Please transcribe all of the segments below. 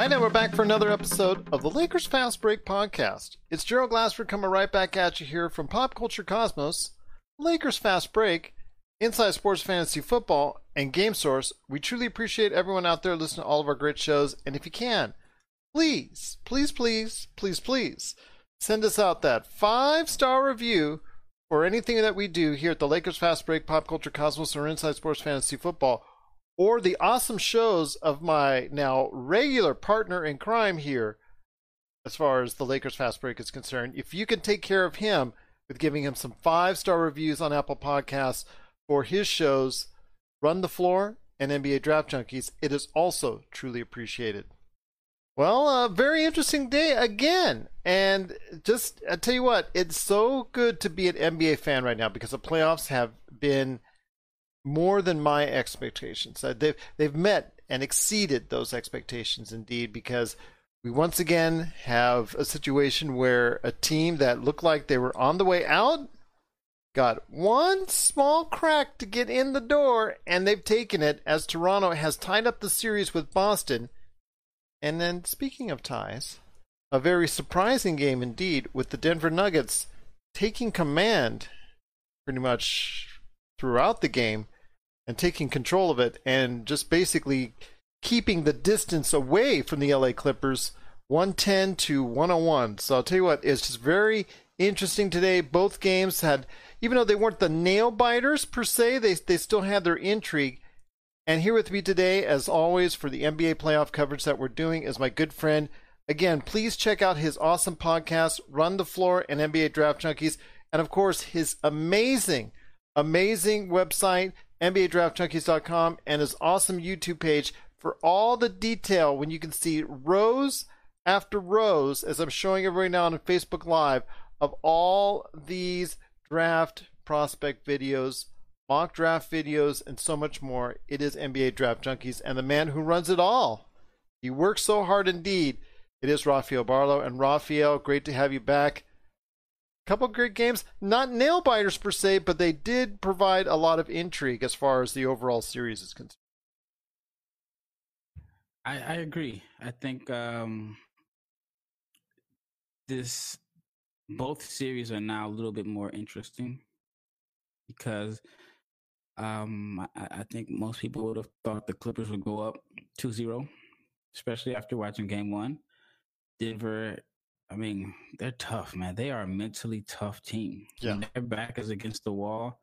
Right, and we're back for another episode of the Lakers Fast Break podcast. It's Gerald Glassford coming right back at you here from Pop Culture Cosmos, Lakers Fast Break, Inside Sports Fantasy Football, and Game Source. We truly appreciate everyone out there listening to all of our great shows, and if you can, please, please, please, please, please send us out that five star review for anything that we do here at the Lakers Fast Break, Pop Culture Cosmos, or Inside Sports Fantasy Football or the awesome shows of my now regular partner in crime here, as far as the Lakers Fast Break is concerned, if you can take care of him with giving him some five star reviews on Apple Podcasts for his shows, Run the Floor and NBA Draft Junkies, it is also truly appreciated. Well, a uh, very interesting day again. And just, I tell you what, it's so good to be an NBA fan right now because the playoffs have been more than my expectations. They've they've met and exceeded those expectations indeed because we once again have a situation where a team that looked like they were on the way out got one small crack to get in the door and they've taken it as Toronto has tied up the series with Boston. And then speaking of ties, a very surprising game indeed with the Denver Nuggets taking command pretty much throughout the game and taking control of it and just basically keeping the distance away from the LA Clippers 110 to 101. So I'll tell you what, it's just very interesting today. Both games had, even though they weren't the nail biters per se, they, they still had their intrigue. And here with me today, as always, for the NBA playoff coverage that we're doing, is my good friend. Again, please check out his awesome podcast, Run the Floor and NBA Draft Junkies. And of course, his amazing amazing website, NBADraftJunkies.com, and his awesome YouTube page for all the detail when you can see rows after rows, as I'm showing everybody now on Facebook Live, of all these draft prospect videos, mock draft videos, and so much more. It is NBA Draft Junkies and the man who runs it all. He works so hard indeed. It is Rafael Barlow. And Rafael, great to have you back couple great games, not nail biters per se, but they did provide a lot of intrigue as far as the overall series is concerned. I, I agree. I think um, this both series are now a little bit more interesting because um, I, I, think most people would have thought the Clippers would go up 2-0, especially after watching Game One. Denver I mean, they're tough, man. They are a mentally tough team. Yeah. When their back is against the wall,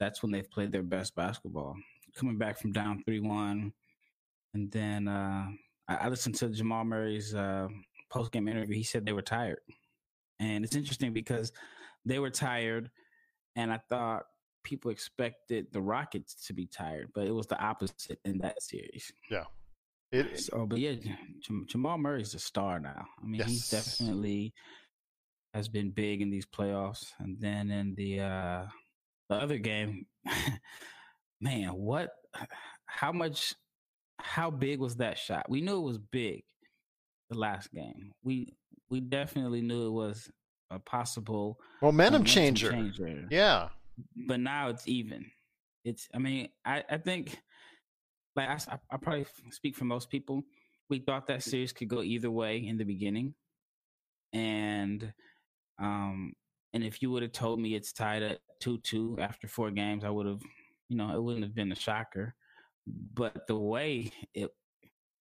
that's when they've played their best basketball. Coming back from down 3 1. And then uh, I, I, listened to Jamal Murray's uh, post game interview. He said they were tired. And it's interesting because they were tired. And I thought people expected the Rockets to be tired, but it was the opposite in that series. Yeah. It, so, but yeah, Jamal Murray's a star now. I mean, yes. he definitely has been big in these playoffs. And then in the uh the other game, man, what? How much? How big was that shot? We knew it was big. The last game, we we definitely knew it was a possible momentum, momentum changer. changer. Yeah, but now it's even. It's. I mean, I I think like I, I probably speak for most people. We thought that series could go either way in the beginning, and um, and if you would have told me it's tied at two two after four games, I would have, you know, it wouldn't have been a shocker. But the way it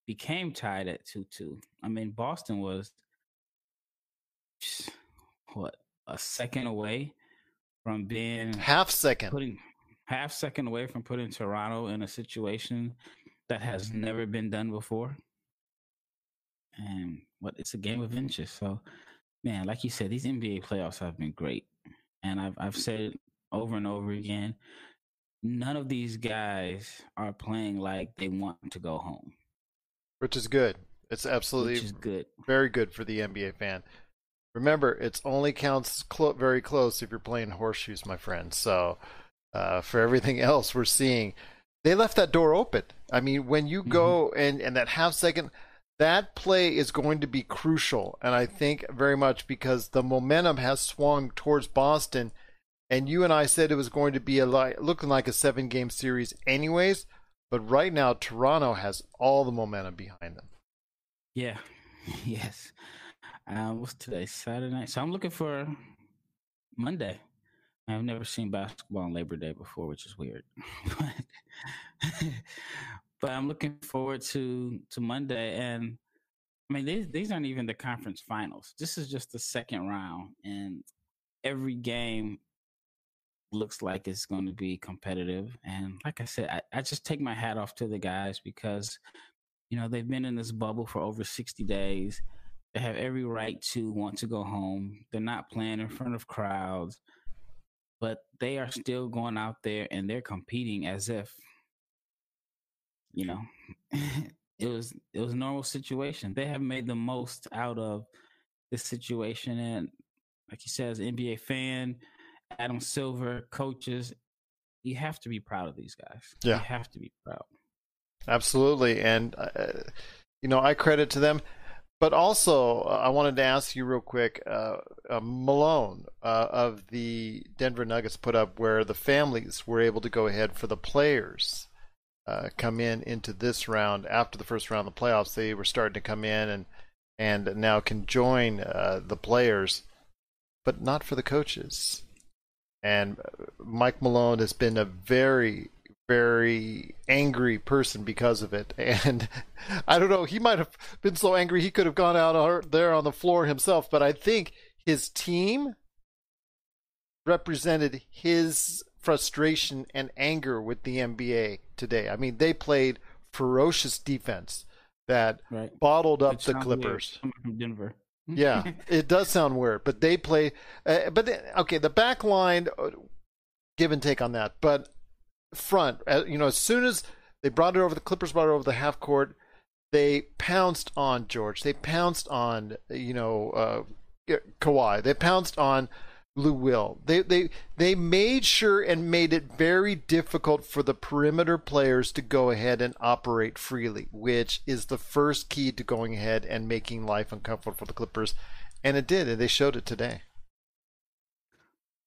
became tied at two two, I mean, Boston was what a second away from being half second putting half second away from putting Toronto in a situation that has mm-hmm. never been done before. And what it's a game of inches. So, man, like you said, these NBA playoffs have been great. And I've I've said over and over again, none of these guys are playing like they want to go home. Which is good. It's absolutely good. Very good for the NBA fan. Remember, it only counts clo- very close if you're playing horseshoes, my friend. So, uh, for everything else we're seeing. They left that door open. I mean, when you go mm-hmm. and, and that half second, that play is going to be crucial. And I think very much because the momentum has swung towards Boston. And you and I said it was going to be a looking like a seven game series, anyways. But right now, Toronto has all the momentum behind them. Yeah. yes. Um, what's today? Saturday night. So I'm looking for Monday. I've never seen basketball on Labor Day before, which is weird. but, but I'm looking forward to to Monday, and I mean these these aren't even the conference finals. This is just the second round, and every game looks like it's going to be competitive. And like I said, I, I just take my hat off to the guys because you know they've been in this bubble for over 60 days. They have every right to want to go home. They're not playing in front of crowds but they are still going out there and they're competing as if you know it was it was a normal situation. They have made the most out of this situation and like you said as an nba fan adam silver coaches you have to be proud of these guys. Yeah. you have to be proud. Absolutely and uh, you know i credit to them but also, uh, I wanted to ask you real quick uh, uh, Malone uh, of the Denver Nuggets put up where the families were able to go ahead for the players uh, come in into this round after the first round of the playoffs. They were starting to come in and and now can join uh, the players, but not for the coaches. And Mike Malone has been a very very angry person because of it. And I don't know, he might have been so angry he could have gone out there on the floor himself, but I think his team represented his frustration and anger with the NBA today. I mean, they played ferocious defense that right. bottled up the Clippers. From Denver. yeah, it does sound weird, but they play. Uh, but they, okay, the back line, uh, give and take on that. But front. You know, as soon as they brought it over, the Clippers brought it over the half court. They pounced on George. They pounced on you know uh, Kawhi. They pounced on Lou Will. They they they made sure and made it very difficult for the perimeter players to go ahead and operate freely, which is the first key to going ahead and making life uncomfortable for the Clippers. And it did, and they showed it today.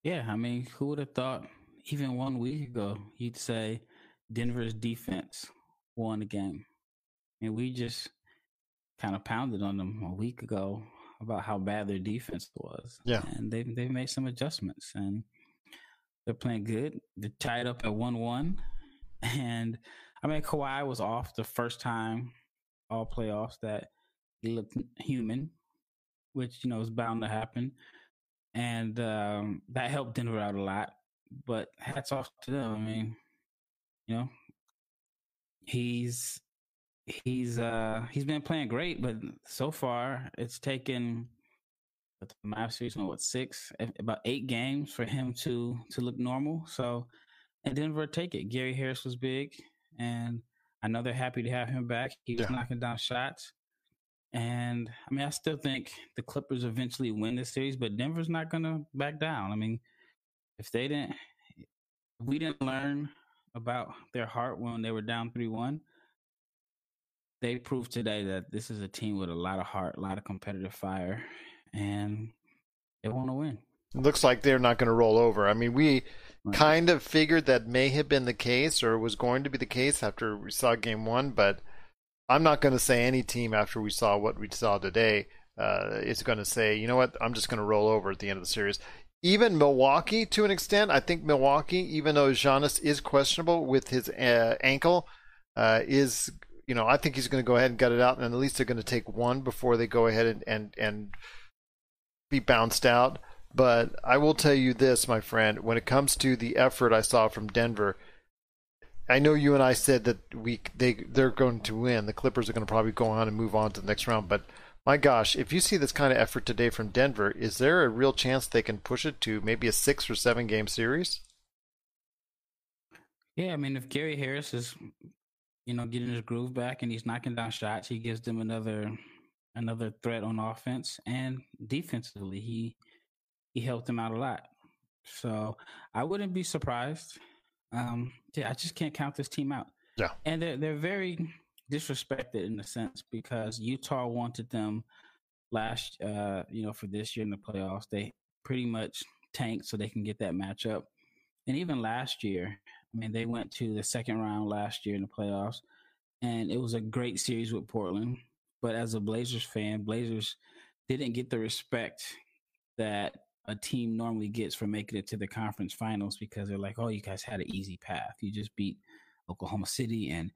Yeah, I mean, who would have thought even one week ago, you'd say Denver's defense won the game. And we just kind of pounded on them a week ago about how bad their defense was. Yeah. And they've, they've made some adjustments and they're playing good. They're tied up at 1 1. And I mean, Kawhi was off the first time all playoffs that he looked human, which, you know, is bound to happen. And um, that helped Denver out a lot but hats off to them. I mean, you know, he's he's uh he's been playing great, but so far it's taken the Mavs season what six about eight games for him to to look normal. So and Denver take it. Gary Harris was big, and I know they're happy to have him back. He was yeah. knocking down shots. And I mean, I still think the Clippers eventually win this series, but Denver's not going to back down. I mean, if they didn't, if we didn't learn about their heart when they were down three one, they proved today that this is a team with a lot of heart, a lot of competitive fire, and they want to win. It looks like they're not going to roll over. I mean, we right. kind of figured that may have been the case or was going to be the case after we saw game one, but I'm not going to say any team after we saw what we saw today uh, is going to say, you know what, I'm just going to roll over at the end of the series even Milwaukee to an extent. I think Milwaukee, even though Giannis is questionable with his uh, ankle, uh, is you know I think he's going to go ahead and gut it out, and at least they're going to take one before they go ahead and and and be bounced out. But I will tell you this, my friend, when it comes to the effort I saw from Denver. I know you and I said that we they they're going to win. The Clippers are going to probably go on and move on to the next round, but my gosh, if you see this kind of effort today from Denver, is there a real chance they can push it to maybe a six or seven game series? Yeah, I mean, if Gary Harris is, you know, getting his groove back and he's knocking down shots, he gives them another another threat on offense and defensively. He he helped them out a lot. So I wouldn't be surprised. Um, yeah, I just can't count this team out. Yeah, and they're they're very disrespected in a sense because Utah wanted them last, uh, you know, for this year in the playoffs. They pretty much tanked so they can get that matchup. And even last year, I mean, they went to the second round last year in the playoffs, and it was a great series with Portland. But as a Blazers fan, Blazers didn't get the respect that a team normally gets for making it to the conference finals because they're like, oh, you guys had an easy path. You just beat Oklahoma City and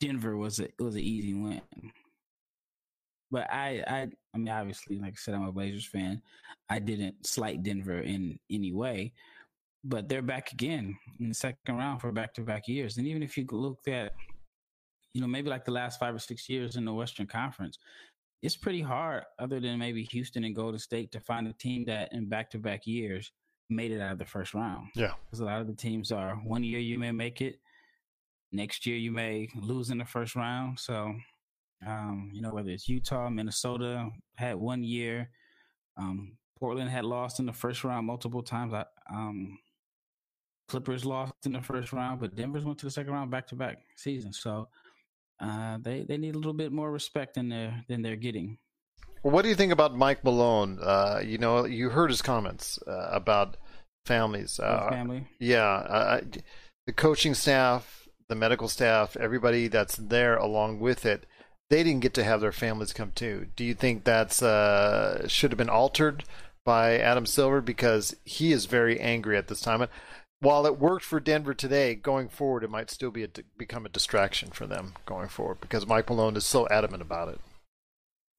Denver was a it was an easy win. But I, I, I mean, obviously, like I said, I'm a Blazers fan. I didn't slight Denver in any way, but they're back again in the second round for back to back years. And even if you look at, you know, maybe like the last five or six years in the Western Conference, it's pretty hard, other than maybe Houston and Golden State, to find a team that in back to back years made it out of the first round. Yeah. Because a lot of the teams are one year you may make it, next year you may lose in the first round. So, um, you know, whether it's Utah, Minnesota had one year, um, Portland had lost in the first round multiple times. I, um, Clippers lost in the first round, but Denver's went to the second round back to back season. So uh, they they need a little bit more respect than they're than they're getting. Well, what do you think about Mike Malone? Uh, you know, you heard his comments uh, about families. Uh, family. Yeah, uh, the coaching staff, the medical staff, everybody that's there along with it, they didn't get to have their families come too. Do you think that's uh, should have been altered by Adam Silver because he is very angry at this time? while it worked for Denver today, going forward, it might still be a, become a distraction for them going forward because Mike Malone is so adamant about it.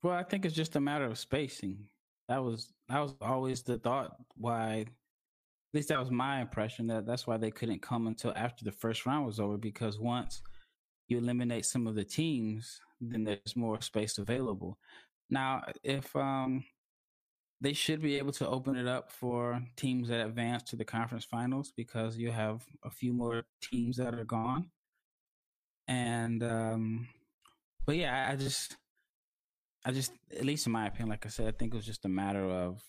Well, I think it's just a matter of spacing. That was that was always the thought. Why, at least that was my impression. That that's why they couldn't come until after the first round was over because once you eliminate some of the teams, then there's more space available. Now, if um they should be able to open it up for teams that advance to the conference finals because you have a few more teams that are gone. And um but yeah, I just I just at least in my opinion, like I said, I think it was just a matter of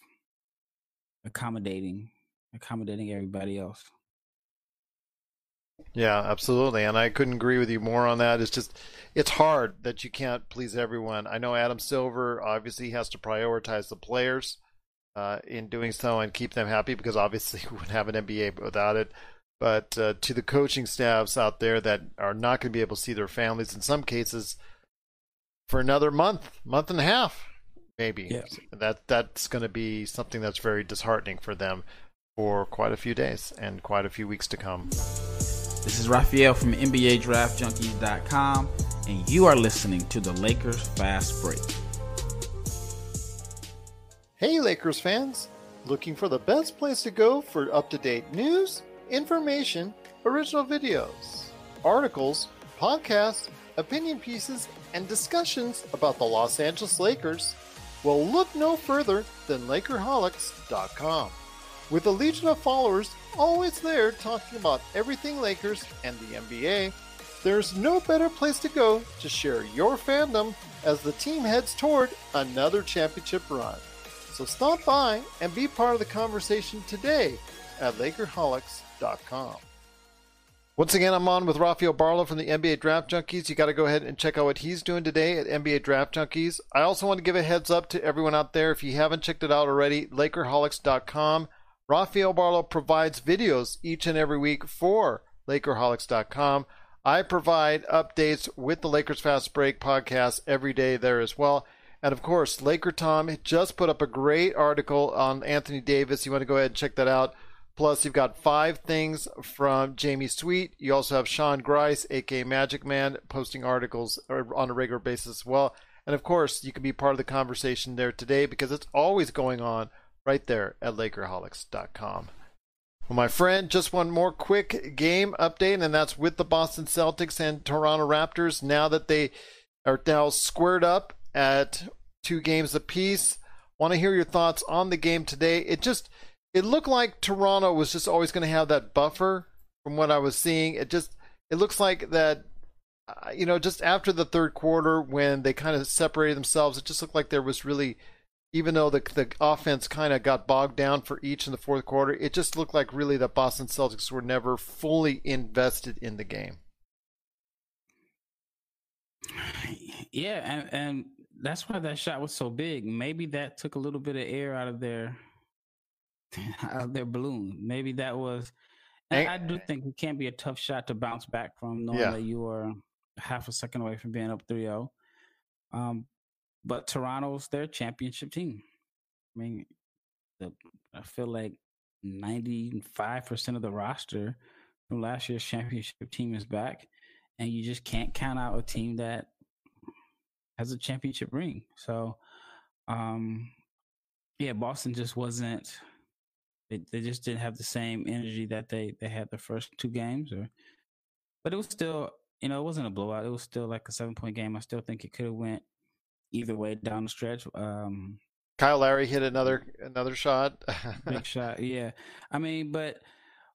accommodating accommodating everybody else. Yeah, absolutely. And I couldn't agree with you more on that. It's just, it's hard that you can't please everyone. I know Adam Silver obviously has to prioritize the players uh, in doing so and keep them happy because obviously we wouldn't have an NBA without it. But uh, to the coaching staffs out there that are not going to be able to see their families in some cases for another month, month and a half, maybe. Yeah. That that's going to be something that's very disheartening for them for quite a few days and quite a few weeks to come. This is Rafael from NBA Draft Junkies.com, and you are listening to the Lakers Fast Break. Hey, Lakers fans! Looking for the best place to go for up to date news, information, original videos, articles, podcasts, opinion pieces, and discussions about the Los Angeles Lakers? Well, look no further than Lakerholics.com. With a legion of followers always there talking about everything Lakers and the NBA, there's no better place to go to share your fandom as the team heads toward another championship run. So stop by and be part of the conversation today at Lakerholics.com. Once again, I'm on with Rafael Barlow from the NBA Draft Junkies. You got to go ahead and check out what he's doing today at NBA Draft Junkies. I also want to give a heads up to everyone out there. If you haven't checked it out already, Lakerholics.com. Rafael Barlow provides videos each and every week for Lakerholics.com. I provide updates with the Lakers Fast Break podcast every day there as well. And of course, Laker Tom just put up a great article on Anthony Davis. You want to go ahead and check that out. Plus, you've got five things from Jamie Sweet. You also have Sean Grice, aka Magic Man, posting articles on a regular basis as well. And of course, you can be part of the conversation there today because it's always going on right there at Lakerholics.com. Well, my friend, just one more quick game update, and that's with the Boston Celtics and Toronto Raptors. Now that they are now squared up at two games apiece, want to hear your thoughts on the game today. It just it looked like Toronto was just always going to have that buffer from what I was seeing. It just it looks like that uh, you know just after the third quarter when they kind of separated themselves, it just looked like there was really even though the the offense kind of got bogged down for each in the fourth quarter, it just looked like really the Boston Celtics were never fully invested in the game. Yeah, and, and that's why that shot was so big. Maybe that took a little bit of air out of their out of their balloon. Maybe that was. And I do think it can be a tough shot to bounce back from, knowing yeah. that you are half a second away from being up 3-0. Um, but Toronto's their championship team. I mean, the, I feel like 95% of the roster from last year's championship team is back, and you just can't count out a team that has a championship ring. So, um, yeah, Boston just wasn't. They, they just didn't have the same energy that they they had the first two games, or. But it was still, you know, it wasn't a blowout. It was still like a seven point game. I still think it could have went either way down the stretch. Um, Kyle Lowry hit another another shot. big shot, yeah. I mean, but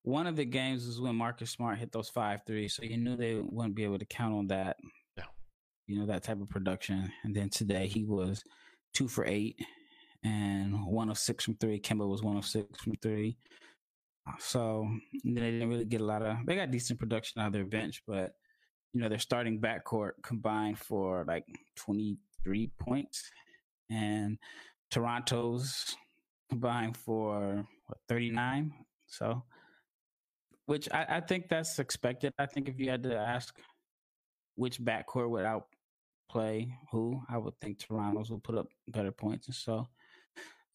one of the games was when Marcus Smart hit those five threes, so you knew they wouldn't be able to count on that. Yeah. You know that type of production. And then today he was two for eight and one of six from three. Kemba was one of six from three. So they didn't really get a lot of. They got decent production out of their bench, but you know their starting backcourt combined for like twenty three points, and Toronto's combined for what, 39. So, which I, I, think that's expected. I think if you had to ask which backcourt would outplay who, I would think Toronto's will put up better points. And so,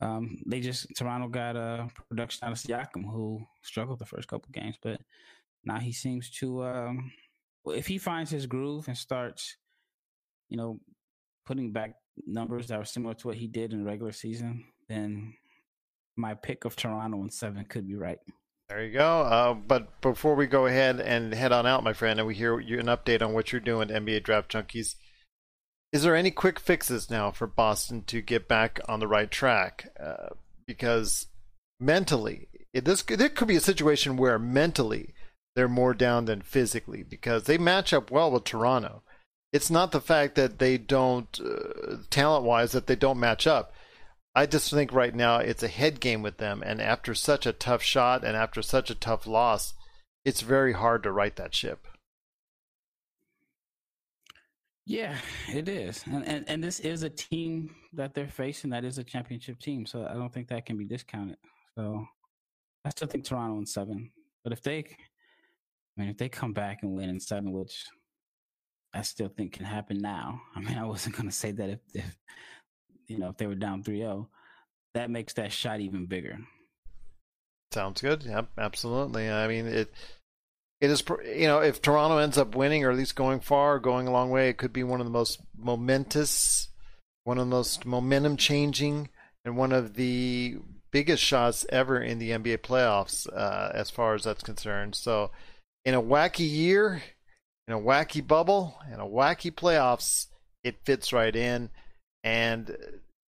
um, they just Toronto got a production out of Siakam who struggled the first couple games, but now he seems to. Um, if he finds his groove and starts, you know, putting back numbers that were similar to what he did in the regular season, then my pick of Toronto in seven could be right. There you go. Uh, but before we go ahead and head on out, my friend, and we hear you, an update on what you're doing, NBA Draft Junkies, is there any quick fixes now for Boston to get back on the right track? Uh, because mentally, it, this there could be a situation where mentally they're more down than physically because they match up well with Toronto it's not the fact that they don't uh, talent wise that they don't match up. I just think right now it's a head game with them, and after such a tough shot and after such a tough loss, it's very hard to right that ship. Yeah, it is, and, and and this is a team that they're facing that is a championship team, so I don't think that can be discounted. So I still think Toronto in seven, but if they, I mean, if they come back and win in seven, which I still think can happen now. I mean, I wasn't going to say that if, if, you know, if they were down 3-0, that makes that shot even bigger. Sounds good. Yep, absolutely. I mean, it it is you know, if Toronto ends up winning or at least going far, going a long way, it could be one of the most momentous, one of the most momentum changing and one of the biggest shots ever in the NBA playoffs uh, as far as that's concerned. So, in a wacky year, in a wacky bubble and a wacky playoffs, it fits right in. And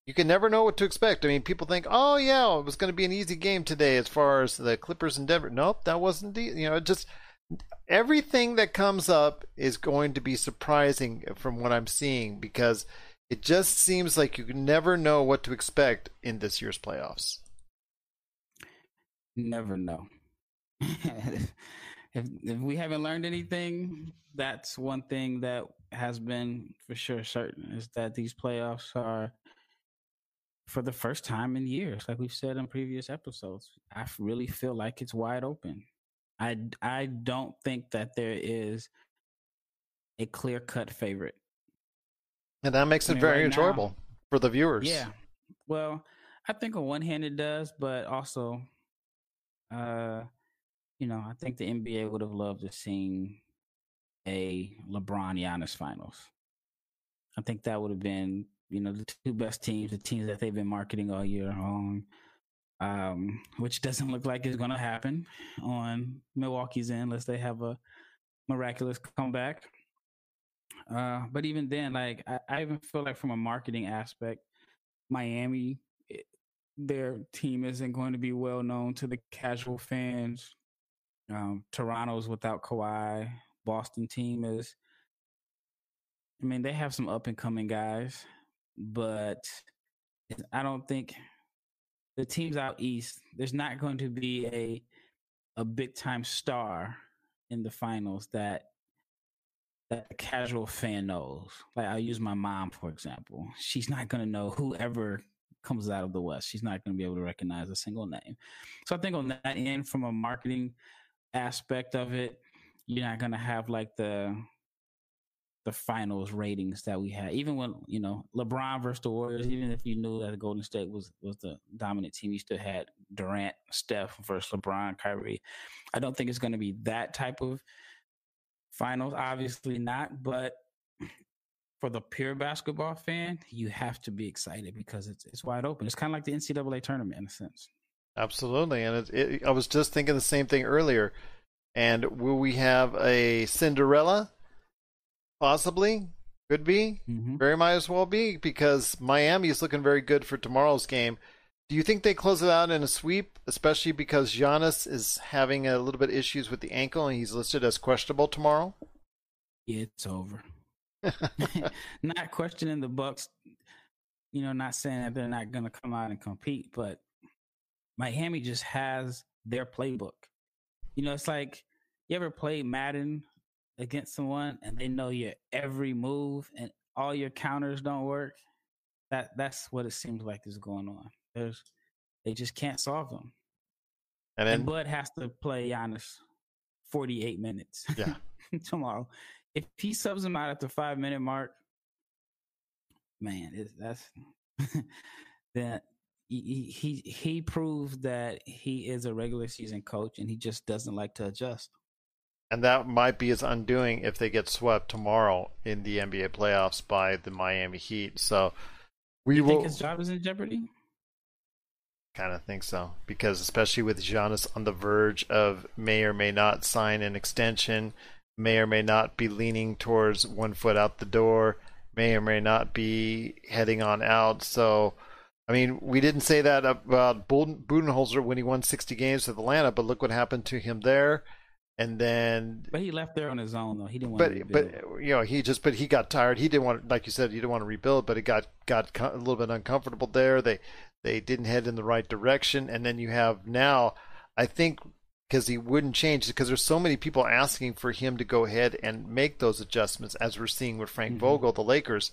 you can never know what to expect. I mean, people think, oh, yeah, it was going to be an easy game today as far as the Clippers and Denver. Nope, that wasn't, the, you know, just everything that comes up is going to be surprising from what I'm seeing because it just seems like you never know what to expect in this year's playoffs. Never know. if, if we haven't learned anything, that's one thing that has been for sure certain is that these playoffs are for the first time in years, like we've said in previous episodes. I really feel like it's wide open. I I don't think that there is a clear cut favorite. And that makes it I mean, very right enjoyable now, for the viewers. Yeah. Well, I think on one hand it does, but also uh you know, I think the NBA would have loved to seen a LeBron Giannis finals. I think that would have been, you know, the two best teams, the teams that they've been marketing all year long, um, which doesn't look like it's going to happen on Milwaukee's end unless they have a miraculous comeback. Uh, but even then, like, I, I even feel like from a marketing aspect, Miami, it, eh, their team isn't going to be well known to the casual fans um, Toronto's without Kawhi. Boston team is. I mean, they have some up and coming guys, but I don't think the teams out east. There's not going to be a a big time star in the finals that that a casual fan knows. Like I'll use my mom for example. She's not going to know whoever comes out of the West. She's not going to be able to recognize a single name. So I think on that end, from a marketing aspect of it, you're not gonna have like the the finals ratings that we had. Even when you know LeBron versus the Warriors, even if you knew that the Golden State was was the dominant team, you still had Durant, Steph versus LeBron, Kyrie. I don't think it's going to be that type of finals. Obviously not, but for the pure basketball fan, you have to be excited because it's it's wide open. It's kind of like the NCAA tournament in a sense. Absolutely, and it, it, I was just thinking the same thing earlier. And will we have a Cinderella? Possibly, could be, mm-hmm. very might as well be because Miami is looking very good for tomorrow's game. Do you think they close it out in a sweep, especially because Giannis is having a little bit issues with the ankle and he's listed as questionable tomorrow? It's over. not questioning the Bucks, you know, not saying that they're not going to come out and compete, but Miami just has their playbook. You know, it's like you ever play Madden against someone and they know your every move and all your counters don't work. That that's what it seems like is going on. There's they just can't solve them. And then and Bud has to play Giannis 48 minutes. Yeah. tomorrow if he subs him out at the five minute mark, man, it's, that's that he, he he proves that he is a regular season coach and he just doesn't like to adjust. And that might be his undoing if they get swept tomorrow in the NBA playoffs by the Miami Heat. So we you will. Think his job is in jeopardy. Kind of think so because especially with Giannis on the verge of may or may not sign an extension may or may not be leaning towards one foot out the door, may or may not be heading on out. So, I mean, we didn't say that about Budenholzer when he won 60 games with Atlanta, but look what happened to him there. And then, but he left there on his own though. He didn't want. But to but you know he just but he got tired. He didn't want like you said he didn't want to rebuild, but it got got a little bit uncomfortable there. They they didn't head in the right direction, and then you have now. I think because he wouldn't change because there's so many people asking for him to go ahead and make those adjustments as we're seeing with Frank mm-hmm. Vogel, the Lakers.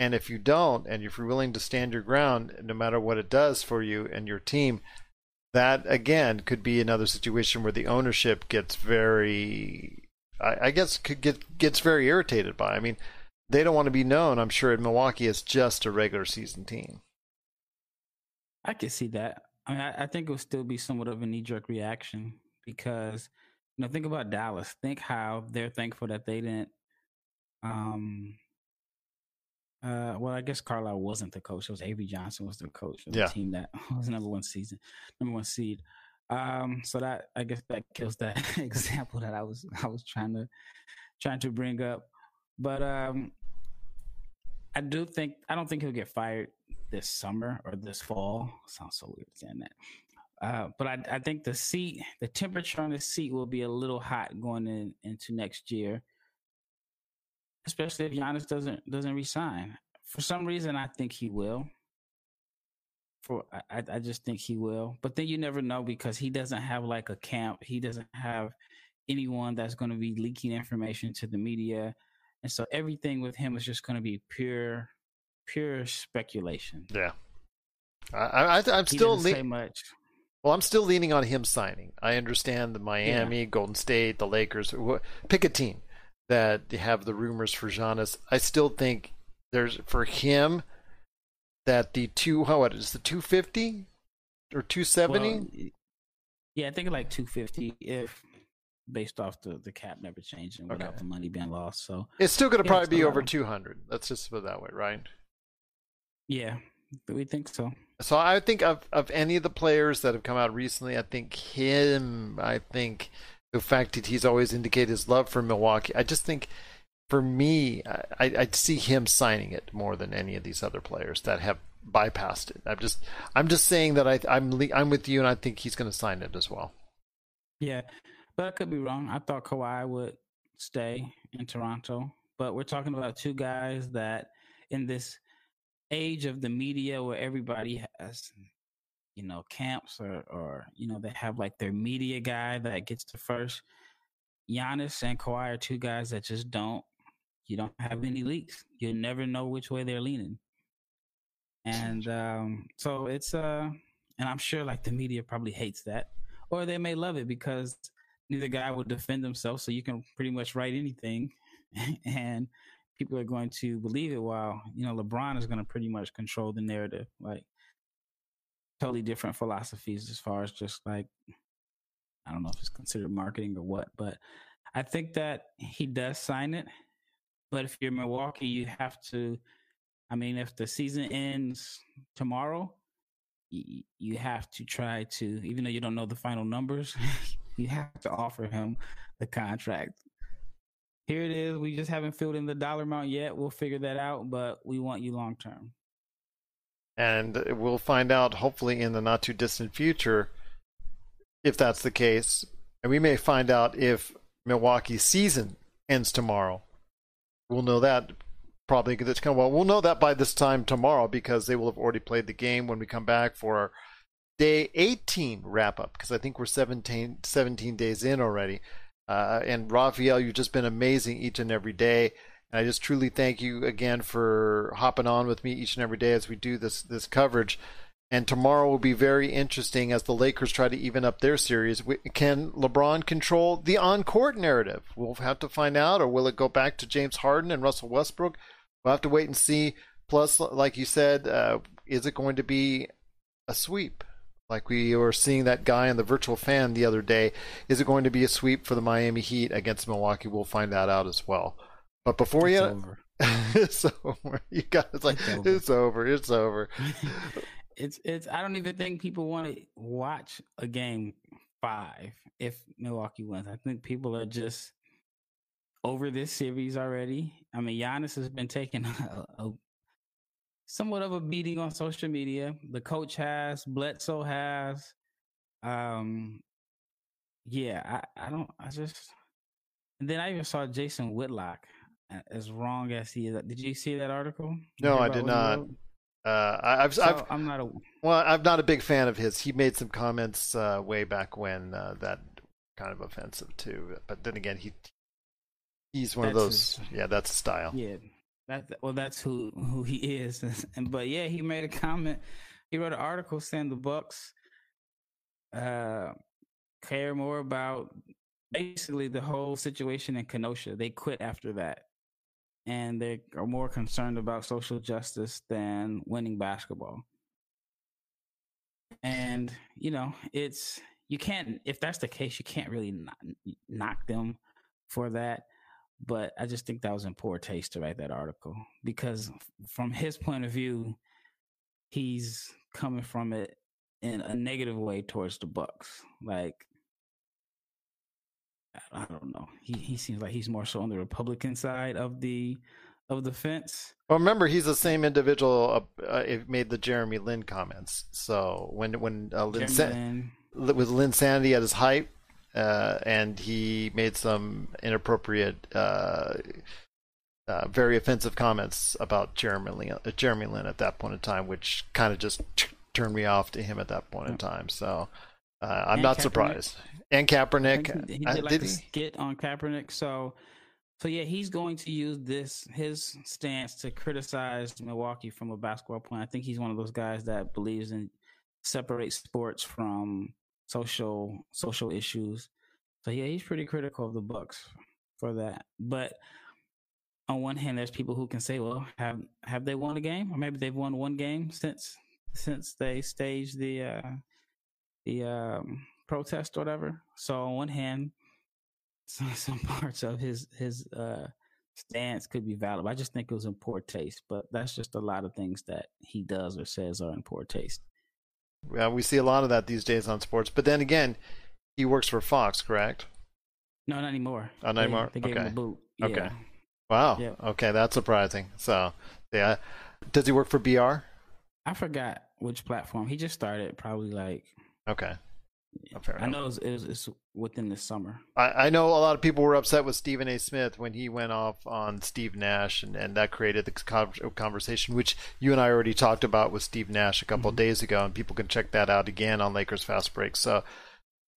And if you don't, and if you're willing to stand your ground, no matter what it does for you and your team, that again could be another situation where the ownership gets very, I, I guess, could get gets very irritated by. I mean, they don't want to be known. I'm sure in Milwaukee as just a regular season team. I can see that. I mean, I, I think it would still be somewhat of a knee jerk reaction because you know think about Dallas. Think how they're thankful that they didn't. Um. Uh, well, I guess Carlisle wasn't the coach. It was Avery Johnson was the coach of the yeah. team that was number one season, number one seed. Um, so that I guess that kills that example that I was I was trying to trying to bring up. But um, I do think I don't think he'll get fired this summer or this fall. Sounds so weird saying that. Uh, but I, I, think the seat, the temperature on the seat will be a little hot going in, into next year, especially if Giannis doesn't doesn't resign. For some reason, I think he will. For I, I just think he will, but then you never know because he doesn't have like a camp. He doesn't have anyone that's going to be leaking information to the media, and so everything with him is just going to be pure, pure speculation. Yeah. I, I, am still le- say much. Well, I'm still leaning on him signing. I understand the Miami, yeah. Golden State, the Lakers. Pick a team that they have the rumors for Giannis. I still think there's for him that the two how what is the 250 or 270? Well, yeah, I think like 250 if based off the the cap never changing without okay. the money being lost. So it's still going to probably be over 200. Let's just put it that way, right? Yeah, we think so. So I think of of any of the players that have come out recently, I think him. I think the fact that he's always indicated his love for Milwaukee. I just think, for me, I I see him signing it more than any of these other players that have bypassed it. I'm just I'm just saying that I I'm I'm with you, and I think he's going to sign it as well. Yeah, but I could be wrong. I thought Kawhi would stay in Toronto, but we're talking about two guys that in this age of the media where everybody has you know camps or or you know they have like their media guy that gets to first Giannis and Kawhi are two guys that just don't you don't have any leaks. You never know which way they're leaning. And um so it's uh and I'm sure like the media probably hates that. Or they may love it because neither guy would defend themselves, so you can pretty much write anything and people are going to believe it. While you know LeBron is going to pretty much control the narrative, like totally different philosophies as far as just like I don't know if it's considered marketing or what, but I think that he does sign it. But if you're Milwaukee, you have to. I mean, if the season ends tomorrow, you, you have to try to, even though you don't know the final numbers, you have to offer him the contract. Here it is. We just haven't filled in the dollar amount yet. We'll figure that out, but we want you long term. And we'll find out, hopefully, in the not too distant future, if that's the case. And we may find out if Milwaukee's season ends tomorrow. We'll know that probably because it's come well. We'll know that by this time tomorrow because they will have already played the game when we come back for our day 18 wrap up because I think we're 17, 17 days in already. Uh, and Rafael, you've just been amazing each and every day. And I just truly thank you again for hopping on with me each and every day as we do this this coverage. And tomorrow will be very interesting as the Lakers try to even up their series. Can LeBron control the on court narrative? We'll have to find out, or will it go back to James Harden and Russell Westbrook? We'll have to wait and see. Plus, like you said, uh, is it going to be a sweep? Like we were seeing that guy on the virtual fan the other day. Is it going to be a sweep for the Miami Heat against Milwaukee? We'll find that out as well. But before it's you, over. it's over. You guys like it's over. It's over. It's over. it's it's. I don't even think people want to watch a game five if Milwaukee wins. I think people are just over this series already. I mean, Giannis has been taking a, a somewhat of a beating on social media. The coach has, Bledsoe has. Um, yeah, I, I don't, I just, and then I even saw Jason Whitlock, as wrong as he is. Did you see that article? No, I did not. Uh, I've, so I've, I'm not a well. I'm not a big fan of his. He made some comments uh, way back when uh, that kind of offensive too. But then again, he he's one of those. His, yeah, that's style. Yeah, that well, that's who who he is. and but yeah, he made a comment. He wrote an article saying the Bucks uh, care more about basically the whole situation in Kenosha. They quit after that, and they are more concerned about social justice than winning basketball. And you know, it's you can't if that's the case, you can't really knock, knock them for that but I just think that was in poor taste to write that article because from his point of view, he's coming from it in a negative way towards the Bucks. Like I don't know. He he seems like he's more so on the Republican side of the of the fence. Well, remember he's the same individual uh, uh, made the Jeremy Lin comments. So when when uh, Lin, Lin with Linsanity at his height, uh, and he made some inappropriate, uh, uh, very offensive comments about Jeremy Lin, uh, Jeremy Lin at that point in time, which kind of just turned me off to him at that point in time. So uh, I'm and not Kaepernick. surprised. And Kaepernick, he, he did like did a skit on Kaepernick, so. So yeah, he's going to use this his stance to criticize Milwaukee from a basketball point. I think he's one of those guys that believes in separate sports from social social issues. So yeah, he's pretty critical of the Bucks for that. But on one hand, there's people who can say, "Well, have have they won a game, or maybe they've won one game since since they staged the uh, the um, protest or whatever." So on one hand, some some parts of his his uh, stance could be valid. I just think it was in poor taste. But that's just a lot of things that he does or says are in poor taste. Yeah, we see a lot of that these days on sports. But then again, he works for Fox, correct? No, not anymore. Oh, not anymore. They gave okay. him a boot. Yeah. Okay. Wow. Yeah. Okay, that's surprising. So, yeah, does he work for BR? I forgot which platform. He just started, probably like. Okay. Oh, I know it was, it was, it's within the summer. I, I know a lot of people were upset with Stephen A. Smith when he went off on Steve Nash, and, and that created the conversation, which you and I already talked about with Steve Nash a couple mm-hmm. days ago, and people can check that out again on Lakers Fast Break. So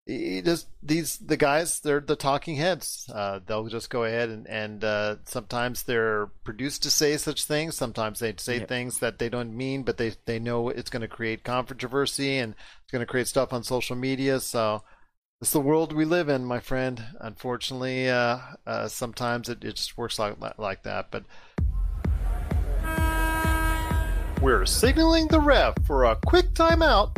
just these the guys they're the talking heads uh, they'll just go ahead and and uh, sometimes they're produced to say such things sometimes they say yep. things that they don't mean but they they know it's going to create controversy and it's going to create stuff on social media so It's the world we live in, my friend. Unfortunately, uh, uh, sometimes it, it just works like, like that. But we're signaling the ref for a quick timeout,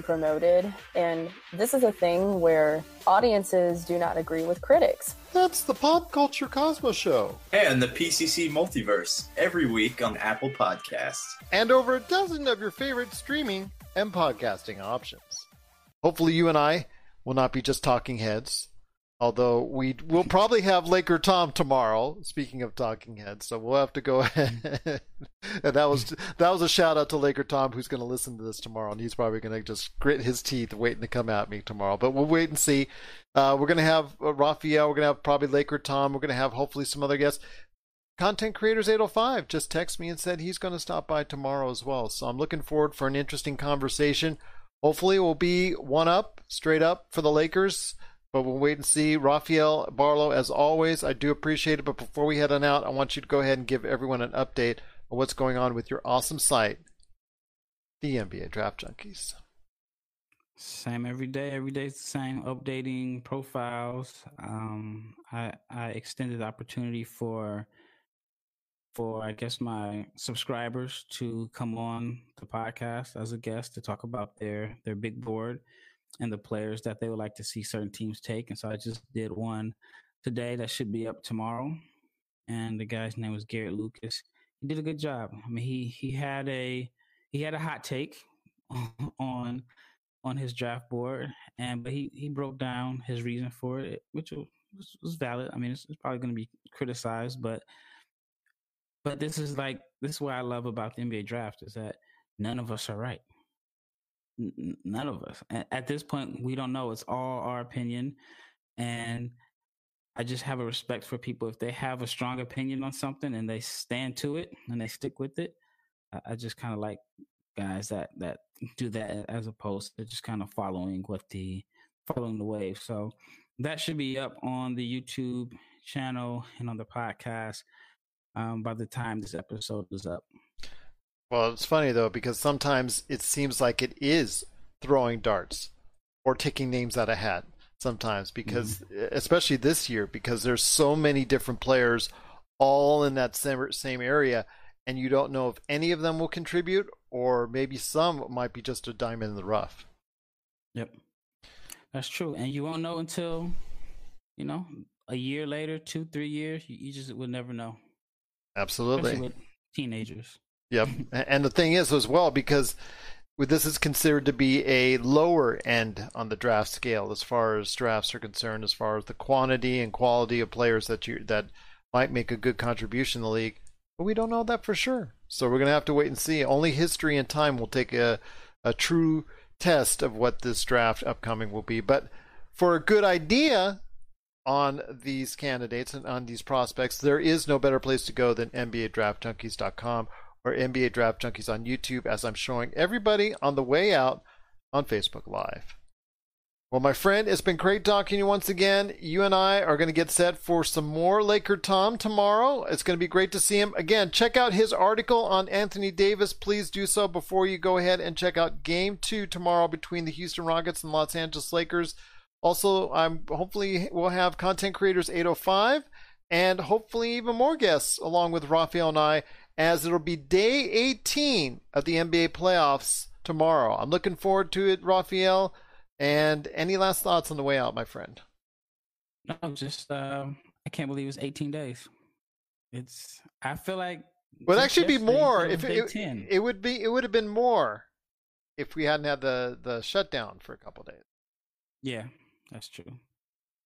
promoted, and this is a thing where audiences do not agree with critics. That's the Pop Culture Cosmos Show. And the PCC Multiverse every week on Apple Podcasts. And over a dozen of your favorite streaming and podcasting options. Hopefully, you and I will not be just talking heads. Although we will probably have Laker Tom tomorrow. Speaking of talking heads, so we'll have to go ahead. and that was that was a shout out to Laker Tom, who's going to listen to this tomorrow, and he's probably going to just grit his teeth waiting to come at me tomorrow. But we'll wait and see. Uh, we're going to have uh, Rafael. We're going to have probably Laker Tom. We're going to have hopefully some other guests. Content Creators 805 just texted me and said he's going to stop by tomorrow as well. So I'm looking forward for an interesting conversation. Hopefully, it will be one up, straight up for the Lakers. But we'll wait and see. Rafael Barlow, as always, I do appreciate it. But before we head on out, I want you to go ahead and give everyone an update on what's going on with your awesome site, the NBA Draft Junkies. Same every day. Every day is the same. Updating profiles. Um, I I extended the opportunity for for I guess my subscribers to come on the podcast as a guest to talk about their their big board and the players that they would like to see certain teams take. And so I just did one today that should be up tomorrow. And the guy's name was Garrett Lucas. He did a good job. I mean, he he had a he had a hot take on on his draft board, and but he he broke down his reason for it, which was, was valid. I mean, it's, it's probably going to be criticized, but but this is like this is what I love about the NBA draft is that none of us are right none of us. At this point we don't know. It's all our opinion. And i just have a respect for people. If they have a strong opinion on something and they stand to it and they stick with it i, just kind of like guys that that do that as opposed to just kind of following what the following the wave. So that should be up on the youtube channel and on the podcast um, by the time this episode is up well, it's funny though because sometimes it seems like it is throwing darts or taking names out of hat. Sometimes because mm-hmm. especially this year because there's so many different players all in that same same area and you don't know if any of them will contribute or maybe some might be just a diamond in the rough. Yep. That's true. And you won't know until, you know, a year later, two, three years, you, you just would never know. Absolutely. teenagers. Yep. and the thing is, as well, because this is considered to be a lower end on the draft scale as far as drafts are concerned, as far as the quantity and quality of players that you that might make a good contribution in the league. But we don't know that for sure. So we're going to have to wait and see. Only history and time will take a, a true test of what this draft upcoming will be. But for a good idea on these candidates and on these prospects, there is no better place to go than NBADraftJunkies.com or NBA Draft Junkies on YouTube as I'm showing everybody on the way out on Facebook Live. Well, my friend, it's been great talking to you once again. You and I are going to get set for some more Laker Tom tomorrow. It's going to be great to see him. Again, check out his article on Anthony Davis. Please do so before you go ahead and check out Game 2 tomorrow between the Houston Rockets and Los Angeles Lakers. Also, I'm hopefully we'll have Content Creators 805 and hopefully even more guests along with Rafael and I as it'll be day 18 of the NBA playoffs tomorrow. I'm looking forward to it, Rafael. And any last thoughts on the way out, my friend? No, just um, I can't believe it's 18 days. It's I feel like would actually be more if it, it, it would be it would have been more if we hadn't had the the shutdown for a couple days. Yeah, that's true.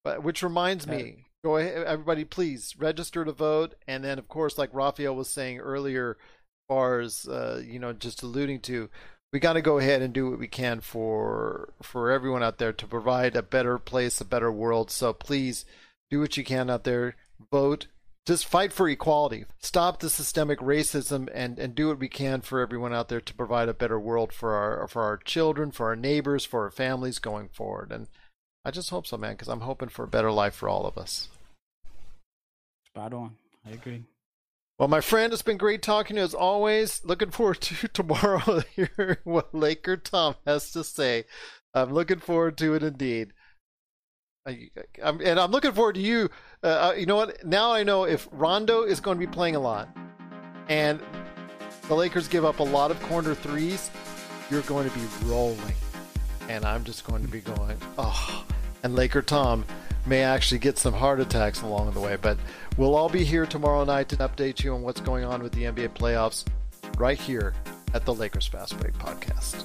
But which reminds me, go ahead, everybody, please register to vote, and then of course, like Rafael was saying earlier, as far as uh, you know, just alluding to, we got to go ahead and do what we can for for everyone out there to provide a better place, a better world. So please do what you can out there, vote. Just fight for equality. Stop the systemic racism and, and do what we can for everyone out there to provide a better world for our for our children, for our neighbors, for our families going forward. And I just hope so, man, because I'm hoping for a better life for all of us. Spot on. I agree. Well, my friend, it's been great talking to you as always. Looking forward to tomorrow hearing what Laker Tom has to say. I'm looking forward to it indeed. I, I'm, and I'm looking forward to you. Uh, you know what? Now I know if Rondo is going to be playing a lot, and the Lakers give up a lot of corner threes, you're going to be rolling, and I'm just going to be going, oh. And Laker Tom may actually get some heart attacks along the way, but we'll all be here tomorrow night to update you on what's going on with the NBA playoffs, right here at the Lakers Fast Break Podcast.